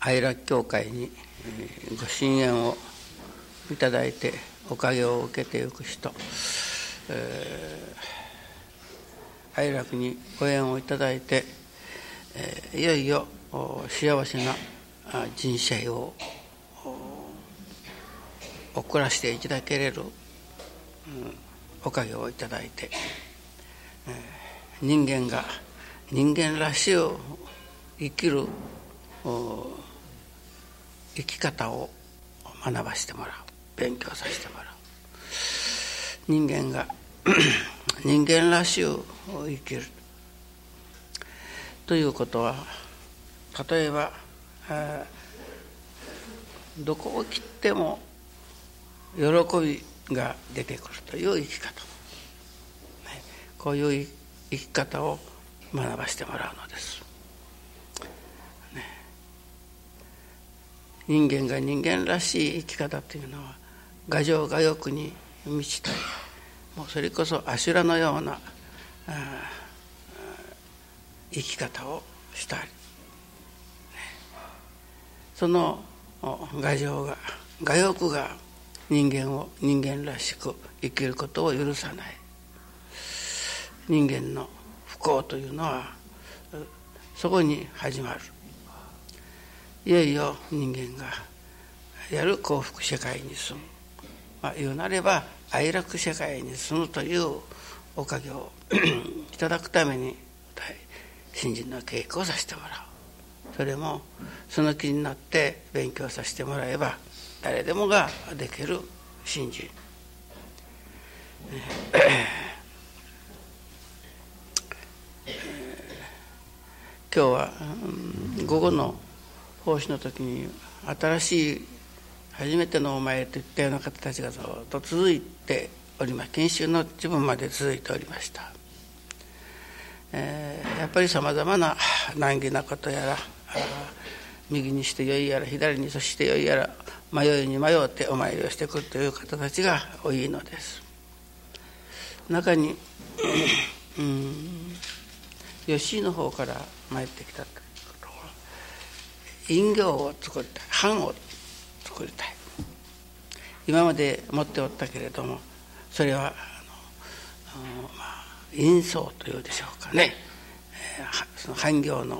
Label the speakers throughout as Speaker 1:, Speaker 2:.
Speaker 1: 愛楽教会にご支援をいただいておかげを受けていく人、えー、愛楽にご縁をいただいて、えー、いよいよ幸せな人生を送らせていただけれる、うん、おかげをいただいて、えー、人間が人間らしい生きる生き方を学ばせてもらう。勉強させてもらう。人間が 人間らしゅう生きる。ということは例えばどこを切っても喜びが出てくるという生き方、こういう生き方を学ばせてもらうのです、ね、人間が人間らしい生き方というのは牙城牙欲に満ちたりもうそれこそ阿修羅のような生き方をしたり、ね、その牙城が牙欲が人間を人間らしく生きることを許さない。人間の不幸というのはそこに始まる。いよいよ人間がやる幸福社会に住む。まあ、言うなれば愛楽社会に住むというおかげをいただくために新人の稽古をさせてもらう。それもその気になって勉強させてもらえば誰でもができる新人。今日は午後の奉仕の時に新しい初めてのお前といったような方たちがずっと続いております研修の自分まで続いておりました、えー、やっぱりさまざまな難儀なことやら右にしてよいやら左にそしてよいやら迷いに迷ってお参りをしてくるという方たちが多いのです。中にうん吉井の方から参ってきたと。いうことは印形を作った版を作りたい。今まで持っておったけれどもそれはあの、まあ、印相というでしょうかね、えー、その版業の、う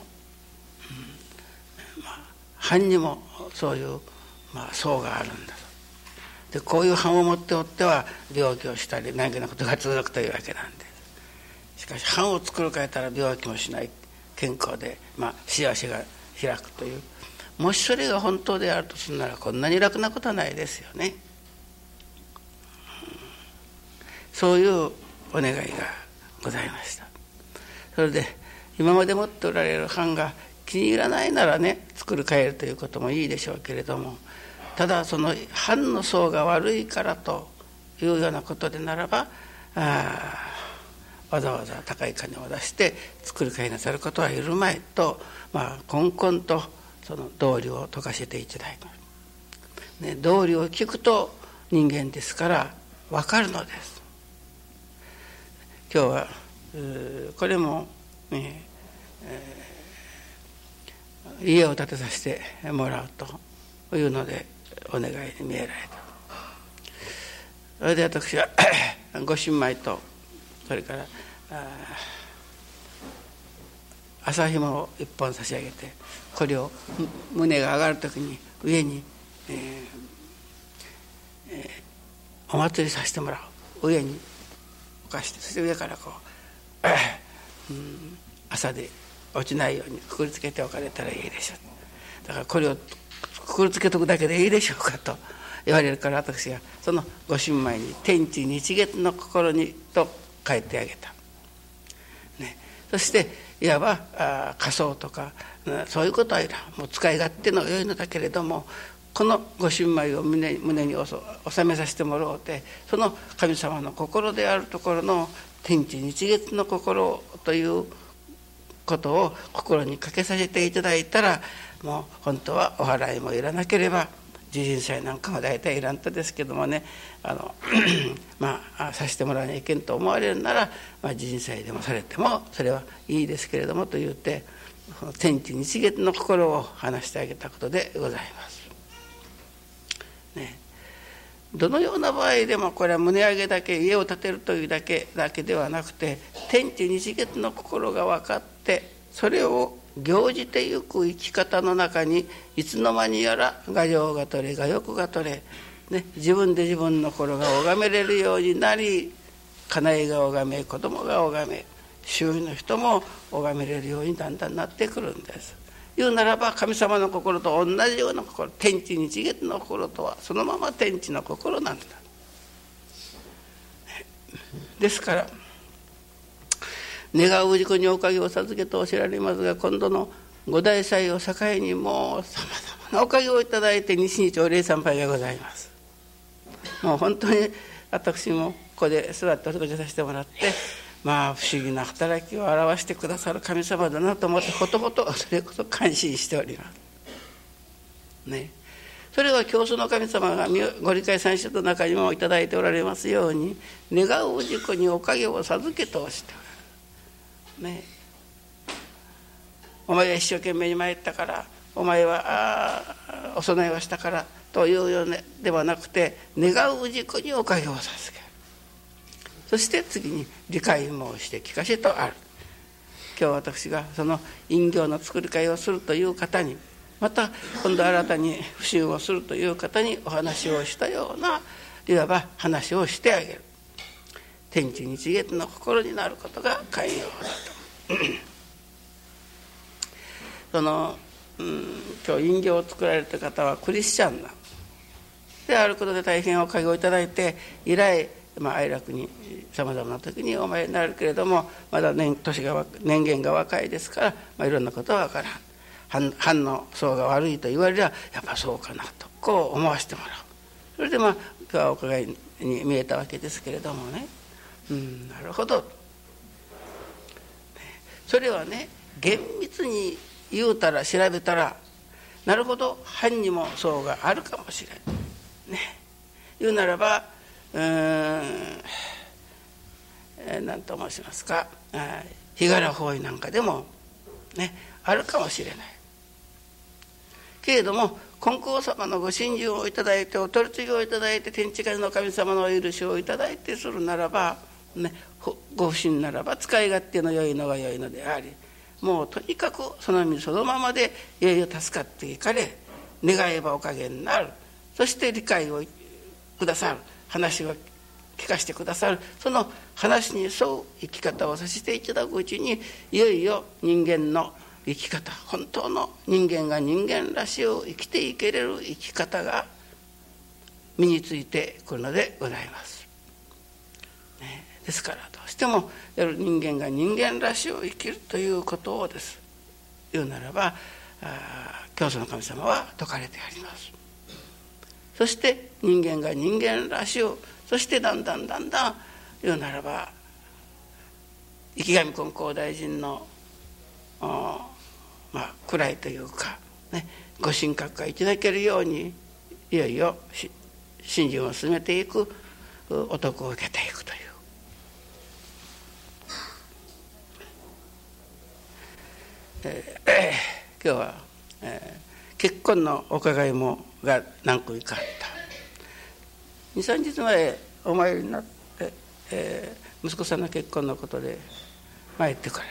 Speaker 1: んまあ、版にもそういう、まあ、層があるんだでこういう版を持っておっては病気をしたり何気なことが続くというわけなんです。しかし版を作るかえたら病気もしない健康で、まあ、幸せが開くというもしそれが本当であるとするならこんなに楽なことはないですよね。そういうお願いがございました。それで今まで持っておられる版が気に入らないならね作る変えるということもいいでしょうけれどもただその版の層が悪いからというようなことでならばああわざわざ高い金を出して作る会なさることはいるまいと、まあ、こんこんとその道理を説かせていただいた、ね、道理を聞くと人間ですから分かるのです。今日はこれも、ねえー、家を建てさせてもらうというのでお願いに見えられた。それで私は ご新米とそれから朝ひもを一本差し上げてこれを胸が上がる時に上に、えーえー、お祭りさせてもらう。上に浮かしてそして上からこう、うん、朝で落ちないようにくくりつけておかれたらいいでしょう。だからこれをくくりつけとくだけでいいでしょうかと言われるから私がそのご新米に「天地日月の心に」と書いてあげた、ね、そしていわばあ仮想とかそういうことはいらん。もう使い勝手の良いのだけれどもこのご新米を胸胸に収めさせてもらおうてその神様の心であるところの天地日月の心ということを心にかけさせていただいたらもう本当はお払いもいらなければ自陣祭なんかも大体いらんとですけどもねあの まあさせてもらわないけんと思われるなら、まあ、自陣祭でもされてもそれはいいですけれどもと言って天地日月の心を話してあげたことでございます。ね、どのような場合でもこれは胸上げだけ家を建てるというだけだけではなくて天地日月の心が分かってそれを行じてゆく生き方の中にいつの間にやら画情が取れ画欲が取れ、ね、自分で自分の心が拝めれるようになり家内が拝め子供が拝め周囲の人も拝めれるようにだんだんなってくるんです。言うならば神様の心と同じような心天地日月の心とはそのまま天地の心なんだ。ですから願う事故におかげを授けとお知られますが今度の五大祭を境にもうさまざまなおかげをいただいて西日朝礼参拝がございます。もう本当に私もここで座ってお過ごしさせてもらってまあ不思議な働きを表してくださる神様だなと思ってほとほとそれこそ感心しております。ね。それは教祖の神様がご理解三種の中にも頂いておられますように願う事故におかげを授けとしておられる。ね。お前は一生懸命に参ったからお前はあお供えをしたからというようなではなくて願う事故におかげを授ける。そして次に理解申して聞かせとある今日私がその隠形の作り会をするという方にまた今度新たに不習をするという方にお話をしたようないわば話をしてあげる天地日月の心になることが寛容だと。その、うん、今日隠形を作られた方はクリスチャンなであることで大変おかげをいただいて以来まあ、哀楽にさまざまな時にお前になるけれどもまだ年年が年限が若いですから、まあ、いろんなことは分からん。反の層が悪いと言われりゃやっぱそうかなと。こう思わせてもらう。それでまあ今日はお伺いに見えたわけですけれどもね。うんなるほど。それはね厳密に言うたら調べたらなるほど藩にも層があるかもしれん。ね言うならばうん何と申しますか日柄法医なんかでもねあるかもしれない。けれども金光様のご神事をいただいてお取り次ぎをいただいて天地界の神様のお許しをいただいてするならば、ね、ご不審ならば使い勝手の良いのが良いのでありもうとにかくその身そのままでいよいよ助かっていかれ願えばおかげになるそして理解をくださる話を聞かせてくださるその話に沿う生き方をさせていただくうちにいよいよ人間の生き方本当の人間が人間らしを生きていけれる生き方が身についてくるのでございます。ですからどうしても人間が人間らしを生きるということをです言うならば教祖の神様は説かれてあります。そして人間が人間らしをそしてだんだんだんだん言うならば池上金光大臣のまあ位というか、ね、ご神格がいただけるようにいよいよ信心を進めていく男を受けていくという。えー、今日は、えー、結婚のお伺いもが何個かあった。23日前お参りになって、えー、息子さんの結婚のことで参ってこれ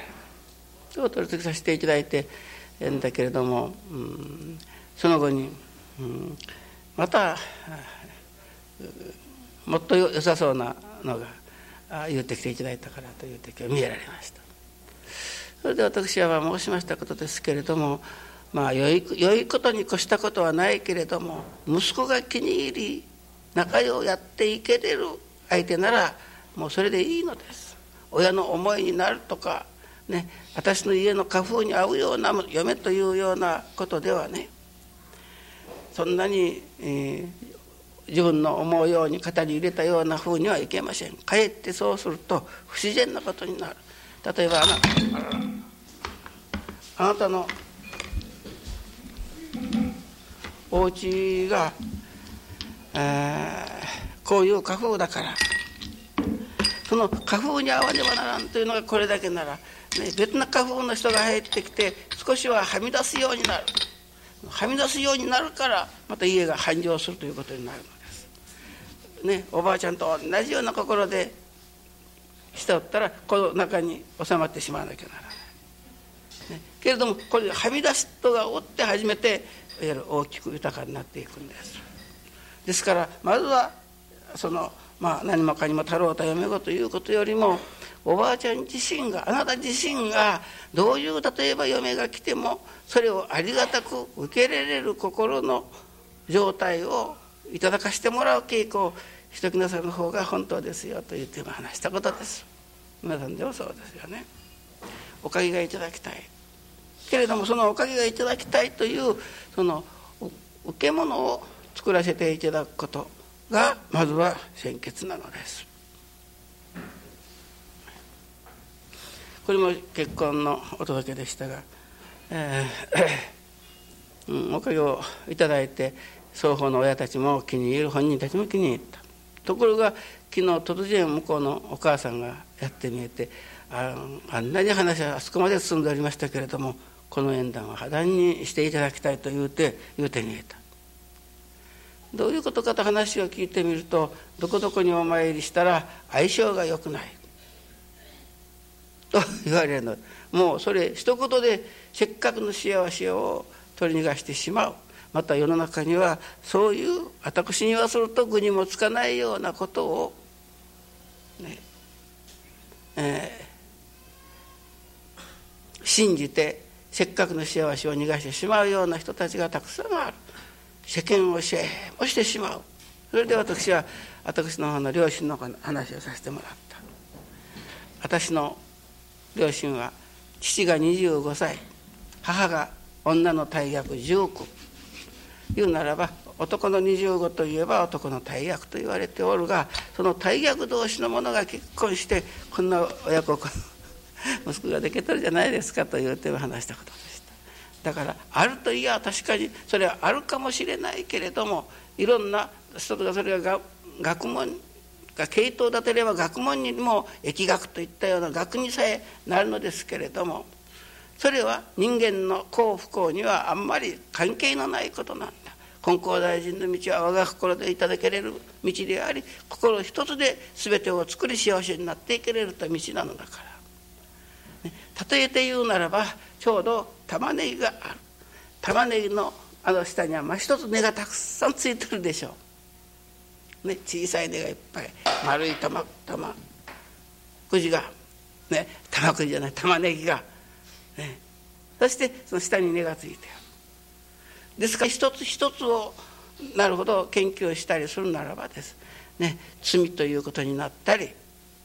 Speaker 1: る。お取り次ぎさせていただいてんだけれども、うん、その後に、うん、またもっと良さそうなのが言ってきていただいたからという時は見えられました。それで私は申しましたことですけれどもまあ良い良いことに越したことはないけれども息子が気に入り仲良うやっていけれる相手ならもうそれでいいのです。親の思いになるとかね私の家の家風に合うような嫁というようなことではねそんなに、えー、自分の思うように型に入れたような風にはいけません。かえってそうすると不自然なことになる。例えばあなあなたのお家が、えー、こういう家風だからその家風に合わねばならんというのがこれだけならね、別な家風の人が入ってきて少しははみ出すようになるはみ出すようになるからまた家が繁盛するということになるのです。ね、おばあちゃんと同じような心でしておったらこの中に収まってしまわなきゃならない。ね、けれどもこれはみ出す人がおって初めていわゆる大きく豊かになっていくんです。ですからまずはそのまあ何もかにも太郎太嫁子ということよりもおばあちゃん自身があなた自身がどういう例えば嫁が来てもそれをありがたく受け入れれる心の状態をいただかしてもらう稽古をしときなさる方が本当ですよと言って話したことです。皆さんでもそうですよね。おかげがいただきたい。けれどもそのおかげがいただきたいというその受け物を作らせていただくことがまずは先決なのです。これも結婚のお届けでしたが、えーうん、おかげをいただいて双方の親たちも気に入る本人たちも気に入った。ところが昨日突然向こうのお母さんがやってみえてああんなに話はあそこまで進んでおりましたけれどもこの縁談は破談にしていただきたいと言うて言うてみえた。どういうことかと話を聞いてみるとどこどこにお参りしたら相性が良くない。と言われるの。もうそれ一言でせっかくの幸せを取り逃がしてしまう。また世の中にはそういう私にはすると具にもつかないようなことをねえー、信じてせっかくの幸せを逃がしてしまうような人たちがたくさんある。世間をシェーもしてしまう。それで私は私の方の両親の話をさせてもらった。私の両親は父が25歳母が女の大役19言うならば男の25といえば男の大役と言われておるがその大役同士の者が結婚してこんな親子 息子ができてるじゃないですかというて話したことでした。だからあるといや確かにそれはあるかもしれないけれどもいろんな人がそれが学問が系統立てれば学問にも疫学といったような学にさえなるのですけれどもそれは人間の幸不幸にはあんまり関係のないことなんだ。金光大臣の道は我が心でいただけれる道であり心一つで全てを作り幸せになっていけれると道なのだから、ね、例えて言うならばちょうど玉ねぎがある。玉ねぎのあの下にはまあ一つ根がたくさんついてるでしょう。ね、小さい根がいっぱい。丸い玉玉くじが、ね、玉くじじゃない玉ねぎが、ね、そしてその下に根がついてですから一つ一つをなるほど研究したりするならばです、ね、罪ということになったり、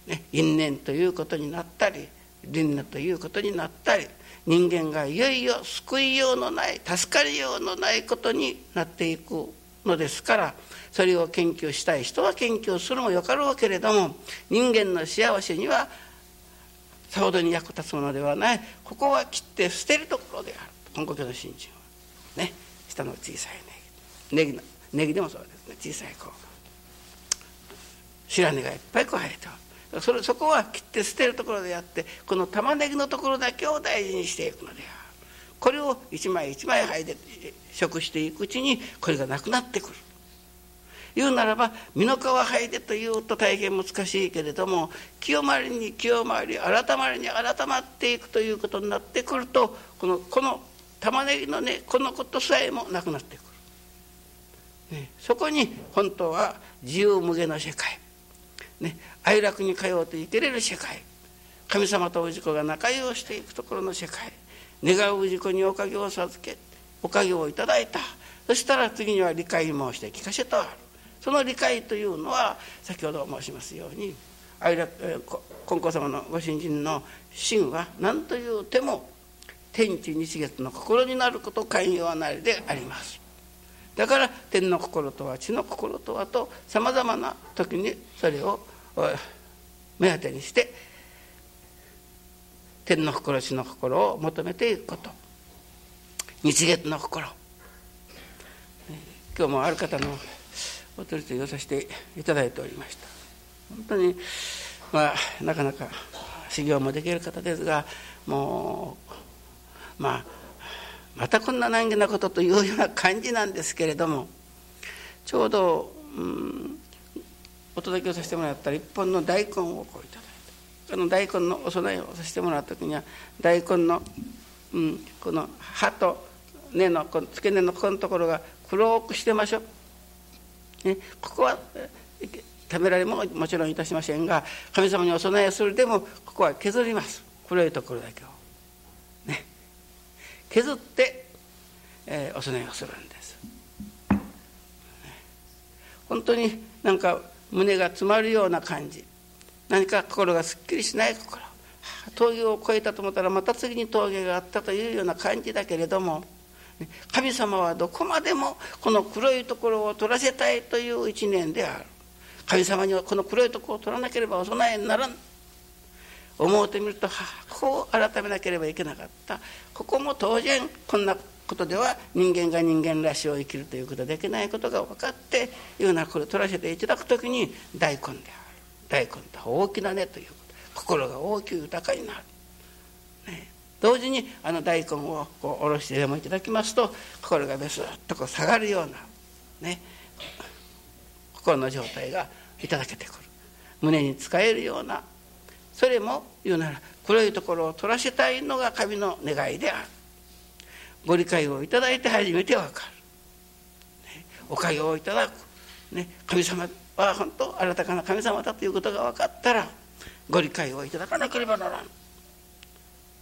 Speaker 1: ね、因縁ということになったり輪廻ということになったり人間がいよいよ救いようのない助かりようのないことになっていくのですからそれを研究したい人は研究するもよかろうけれども人間の幸せにはさほどに役立つものではない。ここは切って捨てるところである。本国の信心はね下の小さいネギ。ネギネギでもそうですね。小さいこう白根がいっぱいこう生えておる。それそこは切って捨てるところであってこの玉ねぎのところだけを大事にしていくのである。これを一枚一枚剥いで食していくうちにこれがなくなってくる。言うならば身の皮剥いでというと大変難しいけれども清まりに清まり改まりに改まっていくということになってくるとこのこの玉ねぎのねこのことさえもなくなってくる、ね、そこに本当は自由無限の世界、ね、哀楽に通うと生きれる世界神様と氏子が仲良うしていくところの世界願う氏子におかげを授けおかげをいただいた。そしたら次には理解申して聞かせとあるその理解というのは先ほど申しますように愛楽金光様のご新人の真は何というても天地日月の心になること寛容なりであります。だから天の心とは地の心とはとさまざまな時にそれを目当てにして天の心地の心を求めていくこと。日月の心。今日もある方のお取り次ぎさせていただいておりました。本当にまあなかなか修行もできる方ですがもうまあまたこんな難儀なことというような感じなんですけれどもちょうど、うん、お届けをさせてもらったら一本の大根をこういただいてあの大根のお供えをさせてもらった時には大根の、うん、この葉と根のこの付け根のここのところが黒くしてましょう、ね、ここは食べられももちろんいたしませんが神様にお供えするでもここは削ります。黒いところだけを。ね。削って、えー、お供えをするんです、ね、本当になんか胸が詰まるような感じ。何か心がすっきりしない心。峠を越えたと思ったらまた次に峠があったというような感じだけれども。神様はどこまでもこの黒いところを取らせたいという一年である。神様にはこの黒いところを取らなければお供えにならん。思うてみるとはこう改めなければいけなかった。ここも当然こんなことでは人間が人間らしを生きるということができないことが分かっていうなこれを取らせていただく時に大根である。大根と大きな根ということ。心が大きく豊かになる。ね。同時にあの大根をこうおろしてでもいただきますと心がベスッとこう下がるようなね心の状態がいただけてくる。胸に使えるようなそれも言うなら黒いところを取らせたいのが神の願いである。ご理解をいただいて初めてわかる、ね、おかげをいただく、ね、神様は本当新たかな神様だということが分かったらご理解をいただかなければならん。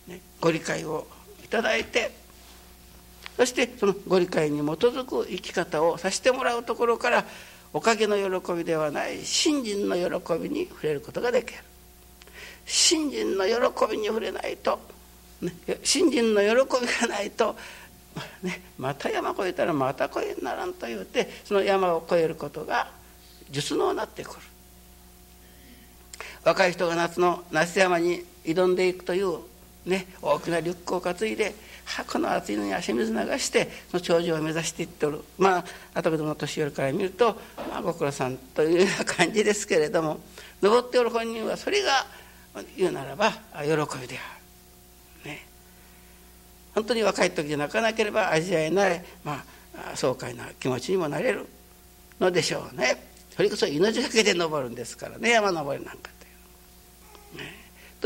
Speaker 1: ね、ご理解をいただいてそしてそのご理解に基づく生き方をさせてもらうところからおかげの喜びではない信心の喜びに触れることができる。信心の喜びに触れないと、ね、信心の喜びがないと、ね、また山越えたらまた越えにならんと言うてその山を越えることが術能になってくる。若い人が夏の夏山に挑んでいくというね、大きなリュックを担いでこの暑いのに汗水流してその頂上を目指していっておるまあ後ほどの年寄りから見ると、まあ、ご苦労さんというような感じですけれども登っておる本人はそれが言うならば喜びである。ね、本当に若い時で泣かなければ味わえない、まあ、爽快な気持ちにもなれるのでしょうね。それこそ命がけで登るんですからね山登りなんか。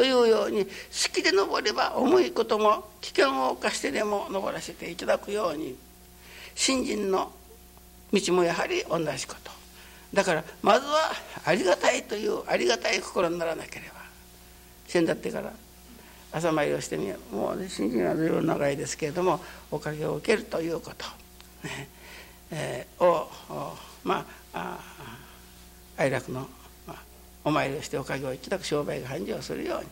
Speaker 1: というように好きで登れば重いことも危険を冒してでも登らせていただくように信心の道もやはり同じこと。だからまずはありがたいというありがたい心にならなければ先だってから朝参りをしてみよう。もう、ね、信心は随分長いですけれどもおかげを受けるということ、ね。えー、をまあ哀楽のお参りをしておかげをいただく商売が繁盛するように、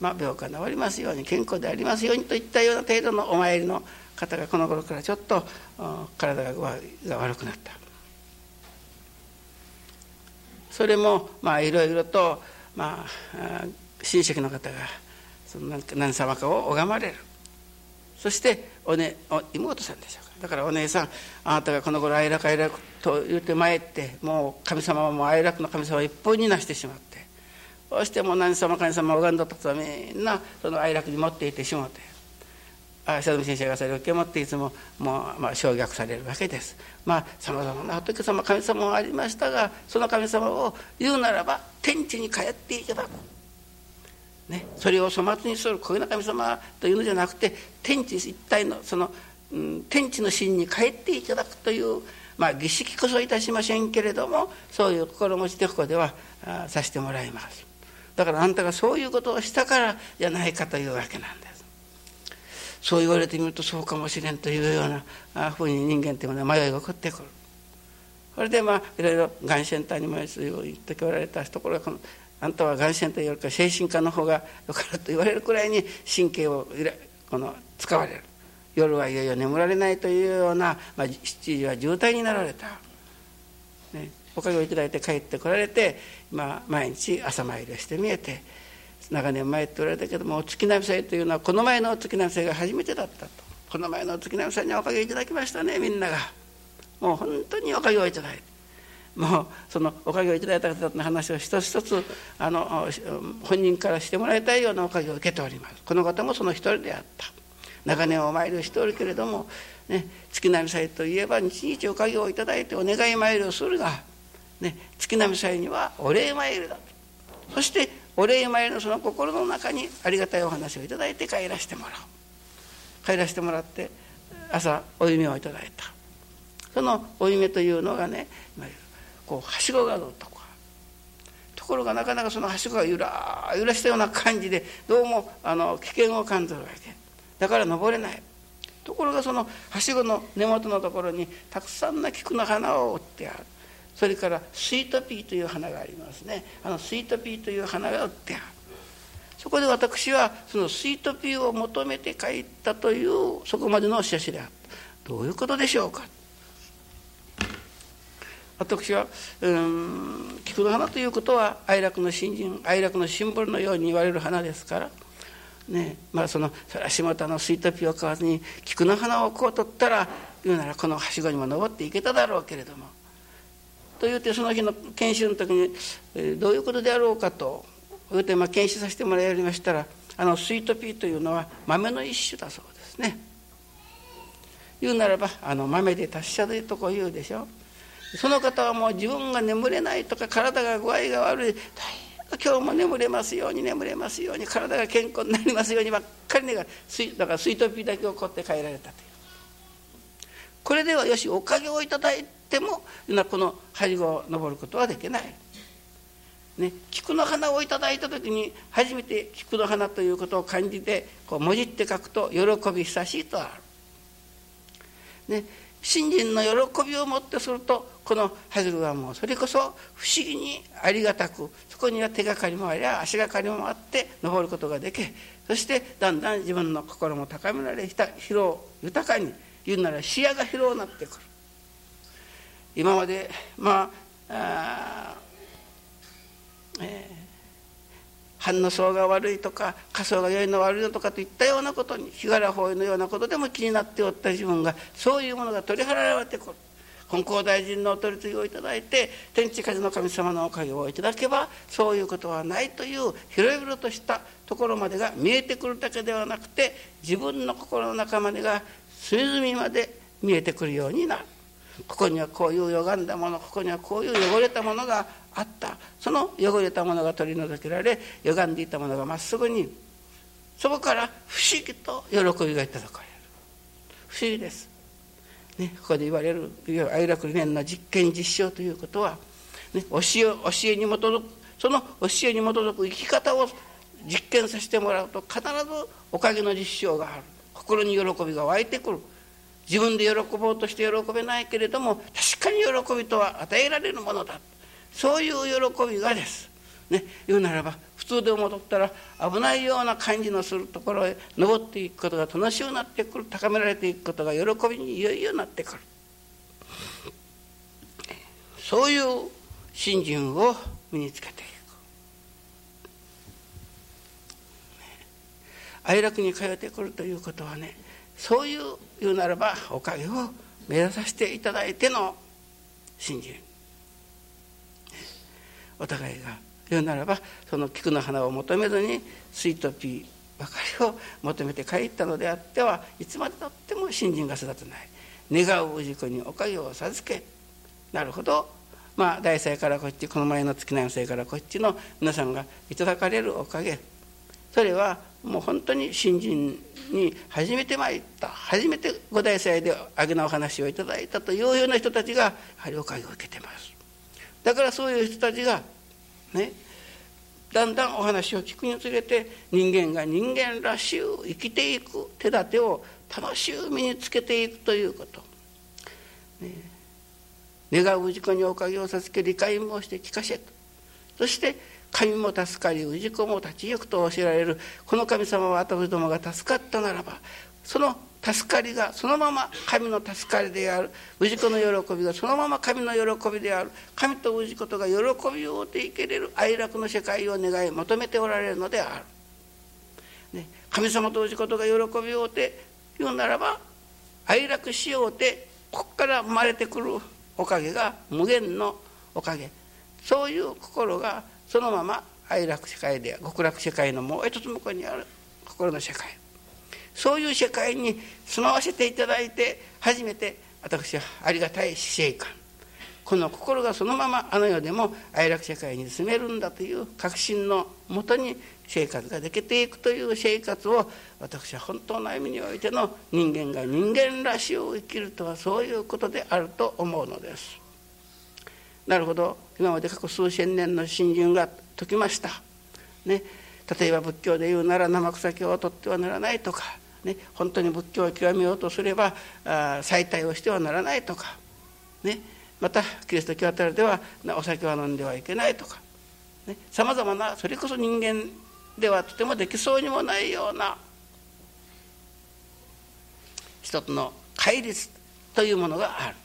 Speaker 1: まあ、病気が治りますように健康でありますようにといったような程度のお参りの方がこの頃からちょっと体が悪くなった。それもまあいろいろと、まあ、親戚の方がその何様かを拝まれる。そしてお、ね、お妹さんでしょうだからお姉さんあなたがこの頃愛楽愛楽と言って参ってもう神様もう愛楽の神様を一本になしてしまってそしてもう何様神様拝んだとみんなその愛楽に持っていってしまって佐藤先生がそれを受け持っていつももう、まあ、承諾されるわけですまあさまざまな仏様神様はありましたがその神様を言うならば天地に帰っていただく。ね、それを粗末にするこういう神様というのじゃなくて天地一体のその天地の神に帰っていただくという、まあ、儀式こそいたしませんけれどもそういう心持ちでここではさせてもらいます。だからあんたがそういうことをしたからじゃないかというわけなんです。そう言われてみるとそうかもしれんというようなふうに人間というのは迷いが起こってくる。それでまあいろいろがんセンターにも言っておられたところがこのあんたはがんセンターよりか精神科の方がよかろと言われるくらいに神経をこの使われる。夜はいよいよ眠られないというような、まあ、7時は渋滞になられた、ね、おかげをいただいて帰ってこられて、まあ、毎日朝参りをしてみえて長年前って言われたけどもお月並み祭というのはこの前のお月並み祭が初めてだったと。この前のお月並み祭におかげいただきましたねみんなが。もう本当におかげをいただいて。もうそのおかげをいただいた方の話を一つ一つあの本人からしてもらいたいようなおかげを受けております。この方もその一人であった。長年お参りをしておるけれども、ね、月並み祭といえば日々おかげをいただいてお願い参りをするが、ね、月並み祭にはお礼参りだと。そしてお礼参りのその心の中にありがたいお話をいただいて帰らせてもらう。帰らせてもらって朝お夢をいただいた。そのお夢というのがねこうはしごがあるとかところがなかなかそのはしごがゆら揺らしたような感じでどうもあの危険を感じるわけ。だから登れない。ところがそのはしごの根元のところにたくさんの菊の花を折ってある。それからスイートピーという花がありますね。あのスイートピーという花が売ってある。そこで私はそのスイートピーを求めて帰ったというそこまでの写真であった。どういうことでしょうか。私はうん菊の花ということは哀楽の新人哀楽のシンボルのように言われる花ですからねまあそのそれは下田のスイートピーを買わずに菊の花をこう取ったら言うならこのはしごにも登っていけただろうけれども。と言ってその日の研修の時に、えー、どういうことであろうかと言うてまあ研修させてもらいましたらあのスイートピーというのは豆の一種だそうですね。言うならばあの豆で達者でとこう言うでしょ。その方はもう自分が眠れないとか体が具合が悪い。今日も眠れますように眠れますように体が健康になりますようにばっかり願うだからスイートピーだけを買って帰られたというこれではよしおかげをいただいてもこの針を登ることはできない。ね、菊の花をいただいた時に初めて菊の花ということを感じてこう文字って書くと喜び久しいとある。ね、信心の喜びをもってするとこのハズルはもうそれこそ不思議にありがたくそこには手がかりもありゃ足がかりもあって登ることができそしてだんだん自分の心も高められた疲労豊かに言うなら視野が広くなってくる。今までまああえー反の層が悪いとか仮想が良いの悪いのとかといったようなことに日柄法のようなことでも気になっておった自分がそういうものが取り払われてくる。金光大臣のお取り次ぎをいただいて天地風の神様のおかげをいただけばそういうことはないという広々としたところまでが見えてくるだけではなくて自分の心の中までが隅々まで見えてくるようになる。ここにはこういう歪んだものここにはこういう汚れたものがあった。その汚れたものが取り除けられ歪んでいたものがまっすぐにそこから不思議と喜びがいただかれる。不思議です、ね、ここで言われる愛楽理念の実験実証ということは、ね、教え教えに基づくその教えに基づく生き方を実験させてもらうと必ずおかげの実証がある。心に喜びが湧いてくる。自分で喜ぼうとして喜べないけれども確かに喜びとは与えられるものだ。そういう喜びがです。ね、言うならば通で思っったら危ないような感じのするところへ登っていくことが楽しくなってくる高められていくことが喜びにいよいよなってくる。そういう信心を身につけていく。哀楽に通ってくるということはねそういう言うならばおかげを目指させていただいての信心。お互いが言うならばその菊の花を求めずにスイートピーばかりを求めて帰ったのであってはいつまでたっても信心が育たない。願う氏子におかげを授け。なるほど。まあ大祭からこっちこの前の月南祭からこっちの皆さんがいただかれるおかげ。それはもう本当に新人に初めて参った。初めて五大祭であげなお話をいただいたというような人たちがやはりおかげを受けてます。だからそういう人たちがね。だんだんお話を聞くにつれて人間が人間らしゅう生きていく手立てを楽しゅう身につけていくということ、ね、願う氏子におかげを授け理解もして聞かせと。そして神も助かり氏子も立ち行くと教えられる。この神様は後どもが助かったならばその助かりがそのまま神の助かりである。氏子の喜びがそのまま神の喜びである。神と氏子とが喜びを得ていけれる哀楽の世界を願い求めておられるのである、ね、神様と氏子とが喜びを得て言うならば哀楽しようてここから生まれてくるおかげが無限のおかげ。そういう心がそのまま愛楽世界で極楽世界のもう一つ向こうにある。心の世界。そういう世界に住まわせていただいて初めて私はありがたい死生観この心がそのままあの世でも愛楽世界に住めるんだという確信のもとに生活ができていくという生活を私は本当の意味においての人間が人間らしを生きるとはそういうことであると思うのです。なるほど今まで過去数千年の信心が解きました。ね、例えば仏教で言うなら生臭気を取ってはならないとか、ね、本当に仏教を極めようとすればあ再退をしてはならないとか、ね、またキリスト教あたりではお酒は飲んではいけないとかさまざまなそれこそ人間ではとてもできそうにもないような一つの戒律というものがある。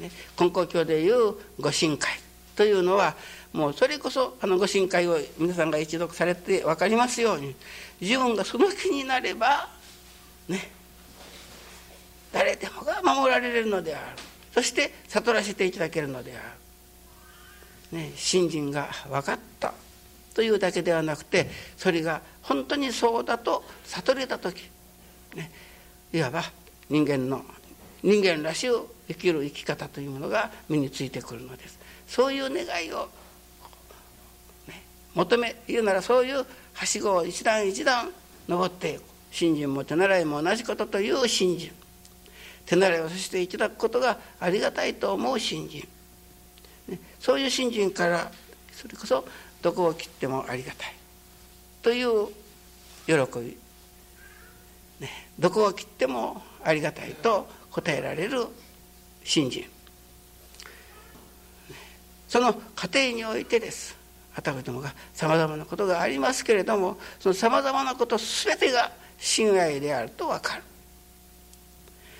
Speaker 1: ね、根高教でいう御神会というのはもうそれこそあの御神会を皆さんが一読されて分かりますように自分がその気になればね誰でもが守られるのである。そして悟らせていただけるのである、ね、信心が分かったというだけではなくてそれが本当にそうだと悟れた時、ね、いわば人間の人間らしい生きる生き方というものが身についてくるのです。そういう願いを、求め言うならそういうはしごを一段一段登っていく信心も手習いも同じことという信心。手習いをさせていただくことがありがたいと思う信心、そういう信心からそれこそどこを切ってもありがたいという喜び、ね、どこを切ってもありがたいと答えられる信心。その過程においてです。あたかどもがさまざまなことがありますけれどもそのさまざまなこと全てが親愛であると分かる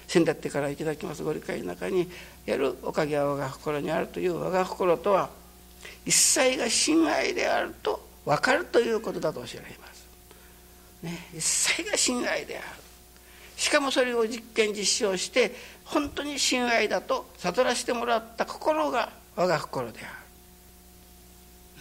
Speaker 1: 先だってからいただきますご理解の中にやるおかげは我が心にあるという我が心とは一切が親愛であると分かるということだとおっしゃられます。ね、一切が親愛である。しかもそれを実験実証して本当に親愛だと悟らせてもらった心が我が心であ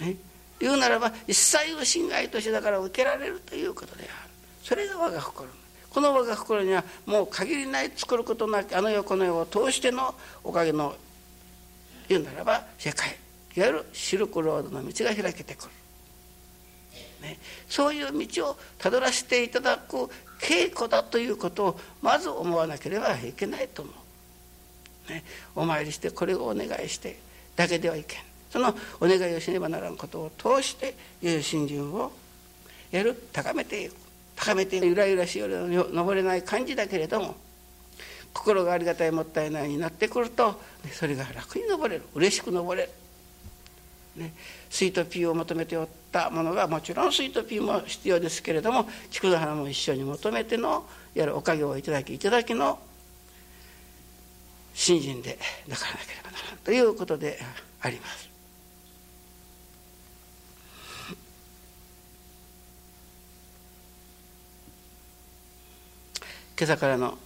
Speaker 1: る。ね、言うならば一切を親愛としてだから受けられるということである。それが我が心。この我が心にはもう限りない作ることなきあの世この世を通してのおかげの言うならば世界。いわゆるシルクロードの道が開けてくる、ね、そういう道をたどらせていただく稽古だということをまず思わなければいけないと思う、ね、お参りしてこれをお願いしてだけではいけん。そのお願いをしねばならんことを通していう信心をやる高めていく。高めてゆらゆらしより登れない感じだけれども心がありがたいもったいないになってくるとそれが楽に登れる。嬉しく登れる、ね、スイートピーを求めておったものがもちろんスイートピーも必要ですけれども菊の花も一緒に求めてのやるおかげをいただきいただきの信心で抱かなければならんということであります。今朝からの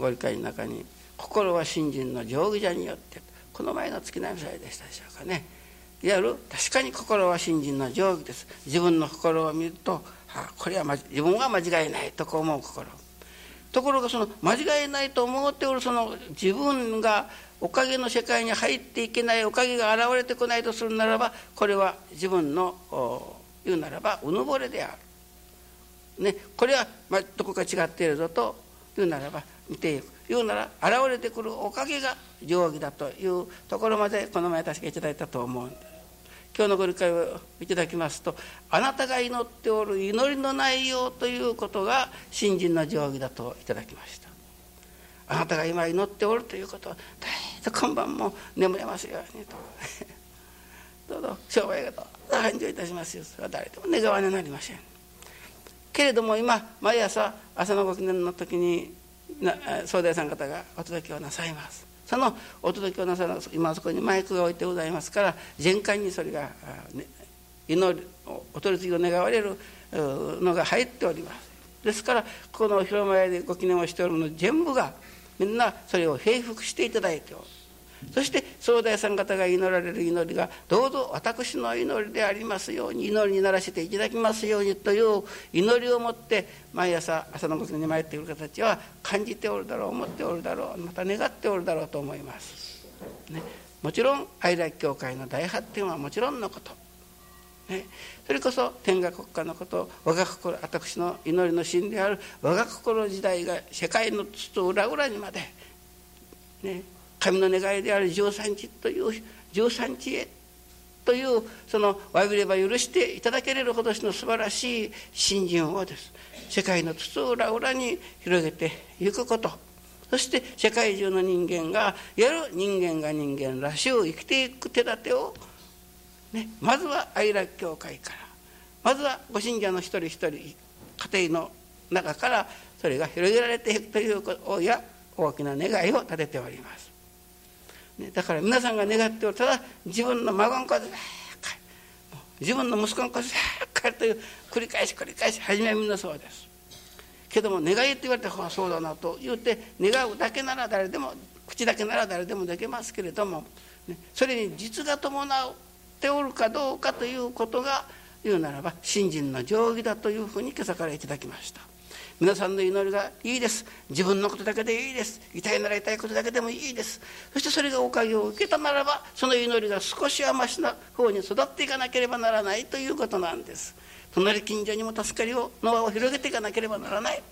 Speaker 1: ご理解の中に「心は信心の定規者によって」この前の月並み祭でしたでしょうかね。いわゆる確かに心は信心の定規です。自分の心を見ると、あ、これは自分は間違いないとこう思う心。ところがその間違いないと思っておるその自分がおかげの世界に入っていけないおかげが現れてこないとするならばこれは自分の言うならばうぬぼれである。ね、これは、まあ、どこか違っているぞと言うならば見ていく。言うなら現れてくるおかげが定規だというところまでこの前確かいただいたと思うんです今日のご理解をいただきますとあなたが祈っておる祈りの内容ということが信心の定規だといただきました。あなたが今祈っておるということは大変今晩も眠れますようにと。どうぞ商売がどうぞ繁盛いたしますよ。それは誰でも願わねなりません。けれども今毎朝朝のご記念の時に総大さん方がお届けをなさいます。そのお届けをなさる今そこにマイクが置いてございますから全館にそれが、ね、祈るお取り次ぎを願われるのが入っております。ですからこの広間屋でご記念をしておるの全部がみんなそれを平服していただいておる。そして総大さん方が祈られる祈りがどうぞ私の祈りでありますように祈りにならせていただきますようにという祈りを持って毎朝朝のことに参っている方たちは感じておるだろう思っておるだろうまた願っておるだろうと思います。ね、もちろん愛楽教会の大発展はもちろんのこと。ね、それこそ天下国家のこと我が心私の祈りの心である我が心時代が世界の筒裏裏にまで、ね、神の願いである十三地という十三地へというそのわびれば許していただけれるほどの素晴らしい信心をです世界の筒裏裏に広げていくことそして世界中の人間がやる人間が人間らしく生きていく手立てを、ね、まずは愛楽教会からまずはご信者の一人一人家庭の中からそれが広げられていくということや大きな願いを立てております。ね、だから皆さんが願っておるただ自分の孫の子で自分の息子の子で帰るという繰り返し繰り返し初めはみんなそうですけども願いって言われた方がそうだなと言って願うだけなら誰でも口だけなら誰でもできますけれども、ね、それに実が伴っておるかどうかということが言うならば信心の定規だというふうに今朝からいただきました。皆さんの祈りがいいです。自分のことだけでいいです。痛いなら痛いことだけでもいいです。そしてそれがおかげを受けたならばその祈りが少しはましな方に育っていかなければならないということなんです。隣近所にも助かりをの輪を広げていかなければならない。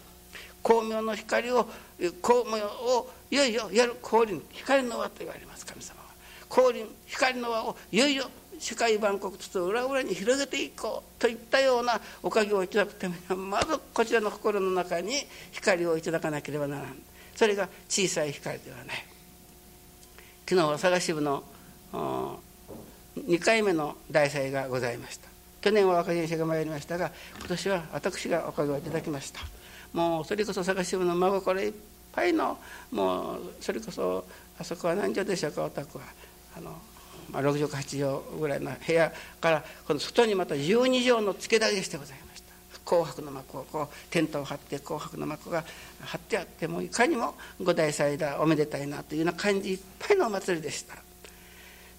Speaker 1: 光明の光を光明をいよいよやる光輪光の輪と言われます神様は。光輪光の輪をいよいよ世界万国と裏裏に広げていこうといったようなおかげをいただくためにはまずこちらの心の中に光をいただかなければならん。それが小さい光ではない。昨日は佐賀支部の2回目の大祭がございました。去年は若人者が参りましたが今年は私がおかげをいただきました。もうそれこそ佐賀支部の真心いっぱいのもうそれこそあそこは何畳でしょうかお宅は。あのまあ、6畳8畳ぐらいの部屋からこの外にまた12畳の付け台でしてございました。紅白の幕をこうテントを張って紅白の幕が張ってあってもいかにも五代祭だおめでたいなというような感じいっぱいのお祭りでした。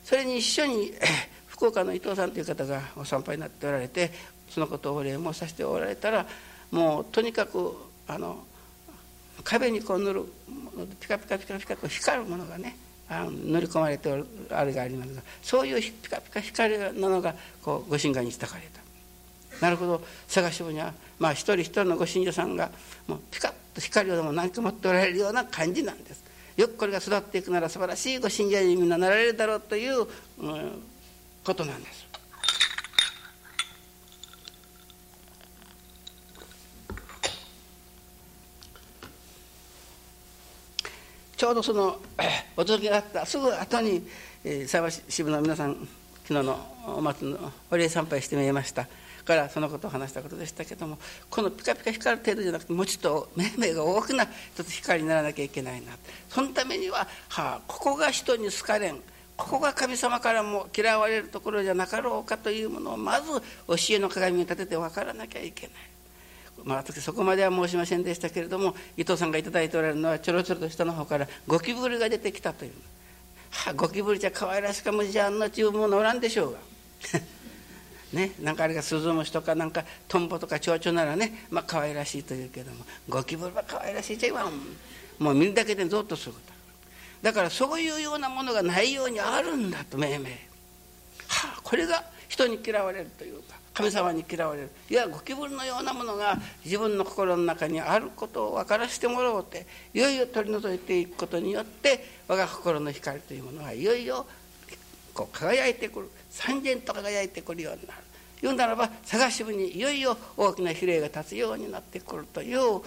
Speaker 1: それに一緒に 福岡の伊藤さんという方がお参拝になっておられてそのことをお礼申させておられたらもうとにかくあの壁にこう塗るピカピカピカピカこう光るものがねあ乗り込まれておるあれがありますがそういうピカピカ光なのがこうご神願に叩かれた。なるほど。探し部にはまあ一人一人のご信者さんがもうピカッと光をでも何か持っておられるような感じなんです。よくこれが育っていくなら素晴らしいご信者にみんななられるだろうという、うん、ことなんです。ちょうどその お届けがあったすぐ後に佐賀支部の皆さん昨日のお祭りのお礼参拝してみました。からそのことを話したことでしたけどもこのピカピカ光る程度じゃなくてもうちょっと目々が大きな一つ光にならなきゃいけないな。そのためには、はあ、ここが人に好かれん。ここが神様からも嫌われるところじゃなかろうかというものをまず教えの鏡に立てて分からなきゃいけない。まあ、私そこまでは申しませんでしたけれども伊藤さんが頂いておられるのはちょろちょろと下の方からゴキブリが出てきたという、はあ、ゴキブリじゃ可愛らしかもじゃあんのちゅうものおらんでしょうが。ね、なんかあれがスズムシとかなんかトンボとか蝶々ならねまあ可愛らしいというけどもゴキブリは可愛らしいじゃ言わん。もう見るだけでゾッとすること。だからそういうようなものがないようにあるんだと命名はあこれが人に嫌われるというか。神様に嫌われる。いやゴキブリのようなものが自分の心の中にあることを分からせてもらおうっていよいよ取り除いていくことによって我が心の光というものはいよいよこう輝いてくる。三千と輝いてくるようになる。言うならば探し部にいよいよ大きな比例が立つようになってくるという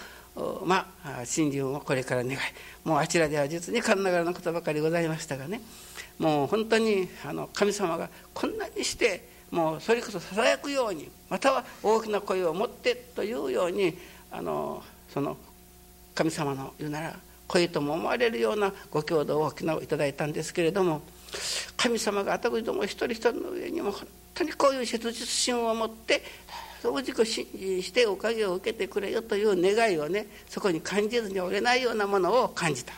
Speaker 1: まあ信心をこれから願い。もうあちらでは実に勘ながらのことばかりございましたがね。もう本当にあの神様がこんなにしてもうそれこそささやくようにまたは大きな声を持ってというようにあのその神様の言うなら声とも思われるようなご郷土を昨日いただいたんですけれども神様があたくども一人一人の上にも本当にこういう切実心を持って同じくしておかげを受けてくれよという願いをねそこに感じずに折れないようなものを感じた。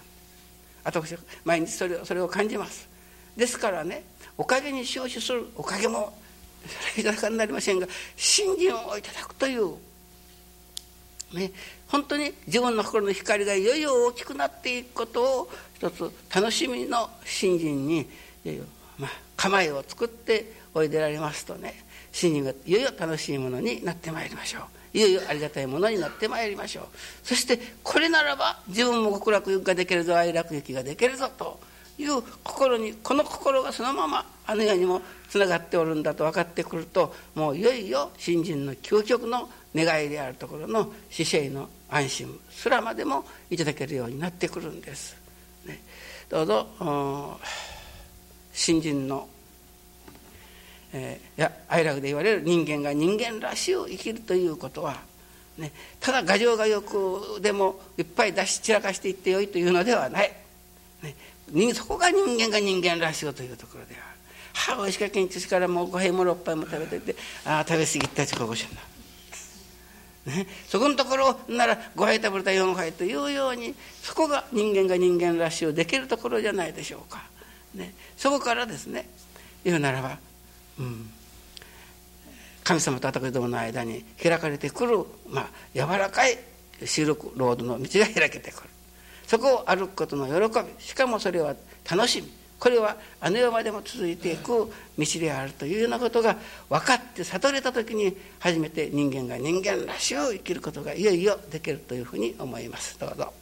Speaker 1: 私は毎日それをそれを感じます。ですからねおかげに消費するおかげもそれいただかになりませんが信心をいただくというね本当に自分の心の光がいよいよ大きくなっていくことを一つ楽しみの信心にまあ、構えを作っておいでられますとね信心がいよいよ楽しいものになってまいりましょう。いよいよありがたいものになってまいりましょう。そしてこれならば自分も極楽ができるぞ愛楽劇ができるぞという心にこの心がそのままあの世にもつながっておるんだと分かってくるともういよいよ新人の究極の願いであるところの死生の安心すらまでもいただけるようになってくるんです。ね、どうぞ新人の、えー、や愛楽で言われる人間が人間らしゅう生きるということは、ね、ただ牙城がよくでもいっぱい出し散らかしていってよいというのではない、ね、そこが人間が人間らしゅうというところである。はあ、おいしかけんちからもう5杯も6杯も食べててああ食べ過ぎたちここしんな。ね、そこのところなら5杯食べた4杯というようにそこが人間が人間らしゅうできるところじゃないでしょうか。ね、そこからですね言うならば、うん、神様と私どもの間に開かれてくる、まあ、柔らかい収録ロードの道が開けてくるそこを歩くことの喜び。しかもそれは楽しみ。これはあの世までも続いていく道であるというようなことが分かって悟れた時に初めて人間が人間らしを生きることがいよいよできるというふうに思います。どうぞ。